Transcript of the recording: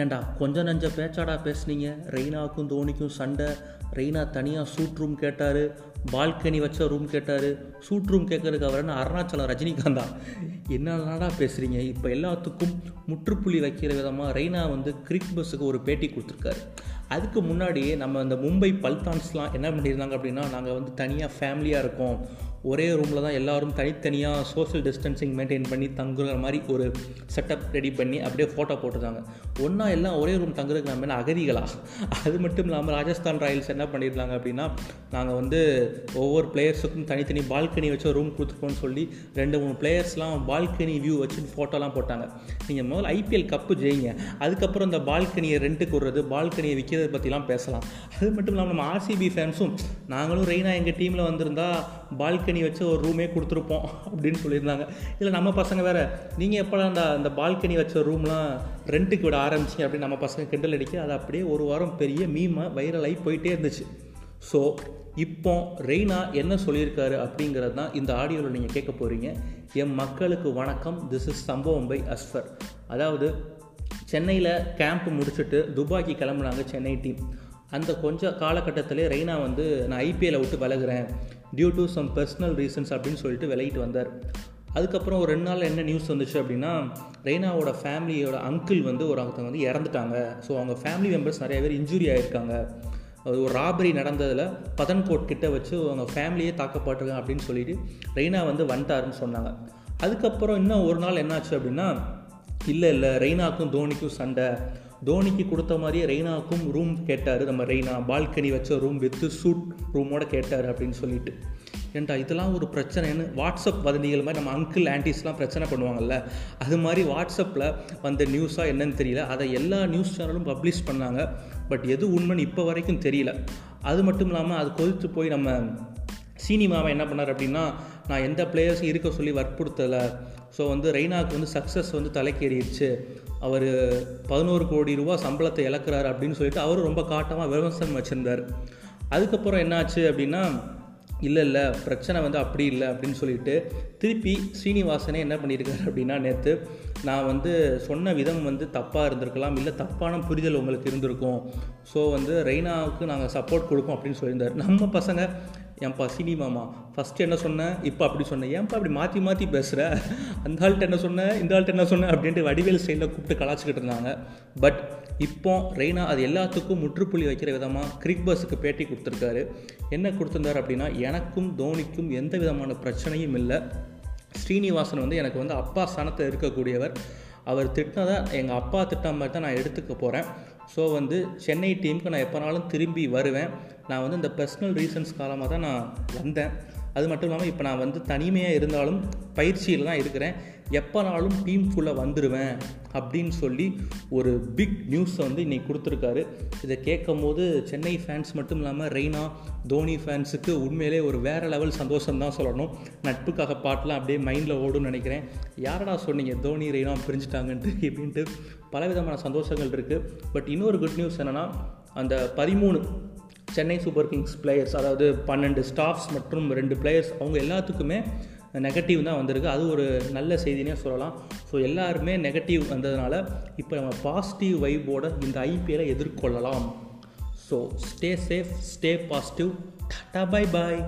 ஏன்டா கொஞ்சம் நஞ்ச பேச்சாடா பேசுனீங்க? ரெய்னாவுக்கும் தோனிக்கும் சண்டை. ரெய்னா தனியாக சூட் ரூம் கேட்டார். பால்கனி வச்ச ரூம் கேட்டார். சூட் ரூம் கேட்கறதுக்கு அவர் என்ன? அருணாச்சலம் ரஜினிகாந்தா. என்னடா பேசுகிறீங்க இப்போ எல்லாத்துக்கும் முற்றுப்புள்ளி வைக்கிற விதமாக ரெய்னா வந்து கிரிக் பஸ்ஸுக்கு ஒரு பேட்டி கொடுத்துருக்காரு. அதுக்கு முன்னாடியே நம்ம இந்த மும்பை பல்தான்ஸ்லாம் என்ன பண்ணியிருந்தாங்க அப்படின்னா நாங்கள் வந்து தனியாக ஃபேமிலியாக இருக்கோம். ஒரே ரூமில் தான் எல்லோரும் தனித்தனியாக சோஷியல் டிஸ்டன்சிங் மெயின்டைன் பண்ணி தங்குற மாதிரி ஒரு செட்டப் ரெடி பண்ணி அப்படியே ஃபோட்டோ போட்டுருந்தாங்க. ஒன்றா எல்லாம் ஒரே ரூம் தங்குறதுக்கு நம்ம என்ன அகதிகளா? அது மட்டும் இல்லாமல் ராஜஸ்தான் ராயல்ஸ் என்ன பண்ணியிருந்தாங்க அப்படின்னா நாங்கள் வந்து ஒவ்வொரு பிளேயர்ஸுக்கும் தனித்தனி பால்கனி வச்சு ரூம் கொடுத்துருக்கோம்னு சொல்லி ரெண்டு மூணு பிளேயர்ஸ்லாம் பால்கனி வியூ வச்சு ஃபோட்டோலாம் போட்டாங்க. நீங்கள் முதல்ல ஐபிஎல் கப்பு ஜெயிங்க. அதுக்கப்புறம் இந்த பால்கனியை ரெண்ட்டுக்கு விடுறது பால்கனியை விற்கிறது பற்றிலாம் பேசலாம். அது மட்டும் இல்லாமல் நம்ம ஆர்சிபி ஃபேன்ஸும் நாங்களும் ரெய்னா எங்கள் டீமில் வந்திருந்தால் பால்கனி வச்சு ஒரு ரூமே கொடுத்துருப்போம் அப்படின்னு சொல்லியிருந்தாங்க. இல்லை நம்ம பசங்க வேறு நீங்கள் எப்போலாம் அந்த அந்த பால்கனி வச்ச ரூம்லாம் ரெண்ட்டுக்கு விட ஆரம்பிச்சிங்க அப்படின்னு நம்ம பசங்க கிண்டல் அடிக்க அது அப்படியே ஒரு வாரம் பெரிய மீமை வைரலாகி போயிட்டே இருந்துச்சு. ஸோ இப்போ ரெய்னா என்ன சொல்லியிருக்காரு அப்படிங்கிறது தான் இந்த ஆடியோவில் நீங்கள் கேட்க போகிறீங்க என் மக்களுக்கு வணக்கம். திஸ் இஸ் சம்பவம் பை அஸ்ஃபர் அதாவது சென்னையில் கேம்ப் முடிச்சுட்டு துபாய்க்கு கிளம்புனாங்க சென்னை டீம் அந்த கொஞ்ச காலகட்டத்திலே ரெய்னா வந்து நான் ஐபிஎல்லை விட்டு விலகுறேன் due to some personal reasons அப்படின்னு சொல்லிட்டு விலகிட்டு வந்தார். அதுக்கப்புறம் ஒரு ரெண்டு நாள் என்ன நியூஸ் வந்துச்சு அப்படின்னா ரெய்னாவோட ஃபேமிலியோட அங்கிள் வந்து ஒரு ஒருத்தவங்க வந்து இறந்துட்டாங்க. ஸோ அவங்க ஃபேமிலி மெம்பர்ஸ் நிறைய பேர் இன்ஜுரி ஆகிருக்காங்க அது ஒரு ராபரி நடந்ததில் பதன்கோட் கிட்ட வச்சு அவங்க ஃபேமிலியே தாக்கப்பட்டிருக்காங்க அப்படின்னு சொல்லிட்டு ரெய்னா வந்து வந்துட்டாருன்னு சொன்னாங்க. அதுக்கப்புறம் இன்னும் ஒரு நாள் என்னாச்சு அப்படின்னா இல்லை இல்லை ரெய்னாக்கும் தோனிக்கும் சண்டை. தோனிக்கு கொடுத்த மாதிரியே ரெய்னாவுக்கும் ரூம் கேட்டார். நம்ம ரெய்னா பால்கனி வச்ச ரூம் வித்து சூட் ரூமோட கேட்டார் அப்படின்னு சொல்லிட்டு. ஏன்டா இதெல்லாம் ஒரு பிரச்சனைன்னு வாட்ஸ்அப் வதந்திகள் மாதிரி நம்ம அங்கிள் ஆன்டிஸ்லாம் பிரச்சனை பண்ணுவாங்கல்ல அது மாதிரி வாட்ஸ்அப்பில் வந்த நியூஸாக என்னன்னு தெரியல. அதை எல்லா நியூஸ் சேனலும் பப்ளிஷ் பண்ணாங்க. பட் எது உண்மைன்னு இப்போ வரைக்கும் தெரியல. அது மட்டும் இல்லாமல் அது கொதித்து போய் நம்ம சீனிமாவை என்ன பண்ணார் அப்படின்னா நான் எந்த பிளேயர்ஸும் இருக்க சொல்லி வற்புறுத்தலை. ஸோ வந்து ரெய்னாவுக்கு வந்து சக்ஸஸ் வந்து தலைக்கேறிடுச்சு. அவர் பதினோரு கோடி ரூபா சம்பளத்தை இழக்கிறாரு அப்படின்னு சொல்லிட்டு அவரும் ரொம்ப காட்டமாக விமர்சனம் வச்சுருந்தார். அதுக்கப்புறம் என்னாச்சு அப்படின்னா இல்லை இல்லை பிரச்சனை வந்து அப்படி இல்லை அப்படின்னு சொல்லிட்டு திருப்பி ஸ்ரீனிவாசனே என்ன பண்ணியிருக்காரு அப்படின்னா நேற்று நான் வந்து சொன்ன விதம் வந்து தப்பாக இருந்திருக்கலாம் இல்லை தப்பான புரிதல் உங்களுக்கு இருந்திருக்கும். ஸோ வந்து ரெய்னாவுக்கு நாங்கள் சப்போர்ட் கொடுப்போம் அப்படின்னு சொல்லியிருந்தார். நம்ம பசங்க ஏன்பா சினிமாமா ஃபஸ்ட்டு என்ன சொன்னேன் இப்போ அப்படி சொன்னேன் ஏன்ப்பா அப்படி மாற்றி மாற்றி பேசுகிற அந்த ஆள்கிட்ட என்ன சொன்னேன் இந்த ஆள்கிட்ட என்ன சொன்னேன் அப்படின்ட்டு வடிவேல் ஸ்டைலில் கூப்பிட்டு கலாச்சிக்கிட்டு இருந்தாங்க. பட் இப்போ ரெய்னா அது எல்லாத்துக்கும் முற்றுப்புள்ளி வைக்கிற விதமாக கிரிக் பஸ்ஸுக்கு பேட்டி கொடுத்துருக்காரு. என்ன கொடுத்துருந்தார் அப்படின்னா எனக்கும் தோனிக்கும் எந்த விதமான பிரச்சனையும் இல்லை. ஸ்ரீனிவாசன் வந்து எனக்கு வந்து அப்பா ஸ்தானத்தில் இருக்கக்கூடியவர். அவர் திட்டினதை எங்கள் அப்பா திட்டம் மாதிரி தான் நான் எடுத்துக்க போகிறேன் ஸோ வந்து சென்னை டீமுக்கு நான் எப்போனாலும் திரும்பி வருவேன். நான் வந்து இந்த பர்சனல் ரீசன்ஸ் காலமாக தான் நான் வந்தேன். அது மட்டும் இல்லாமல் இப்போ நான் வந்து தனிமையாக இருந்தாலும் பயிற்சியில் தான் இருக்கிறேன். எப்போனாலும் டீம் ஃபுல்லாக வந்துடுவேன் அப்படின்னு சொல்லி ஒரு பிக் நியூஸை வந்து இன்றைக்கி கொடுத்துருக்காரு. இதை கேட்கும் போது சென்னை ஃபேன்ஸ் மட்டும் இல்லாமல் ரெய்னா தோனி ஃபேன்ஸுக்கு உண்மையிலே ஒரு வேறு லெவல் சந்தோஷம் தான் சொல்லணும். நட்புக்காக பாட்டெலாம் அப்படியே மைண்டில் ஓடும்னு நினைக்கிறேன். யாரடா சொன்னீங்க தோனி ரெய்னா பிரிஞ்சுட்டாங்கன்ட்டு இப்படின்ட்டு பலவிதமான சந்தோஷங்கள் இருக்குது பட் இன்னொரு குட் நியூஸ் என்னென்னா அந்த பதிமூணு சென்னை சூப்பர் கிங்ஸ் பிளேயர்ஸ் அதாவது பன்னெண்டு ஸ்டாஃப்ஸ் மற்றும் ரெண்டு பிளேயர்ஸ் அவங்க எல்லாத்துக்குமே நெகட்டிவ் தான் வந்திருக்கு. அது ஒரு நல்ல செய்தினே சொல்லலாம். ஸோ எல்லாருமே நெகட்டிவ் வந்ததுனால இப்போ நம்ம பாசிட்டிவ் வைபோட இந்த ஐபிஎலை எதிர்கொள்ளலாம். So stay safe stay positive tata bye bye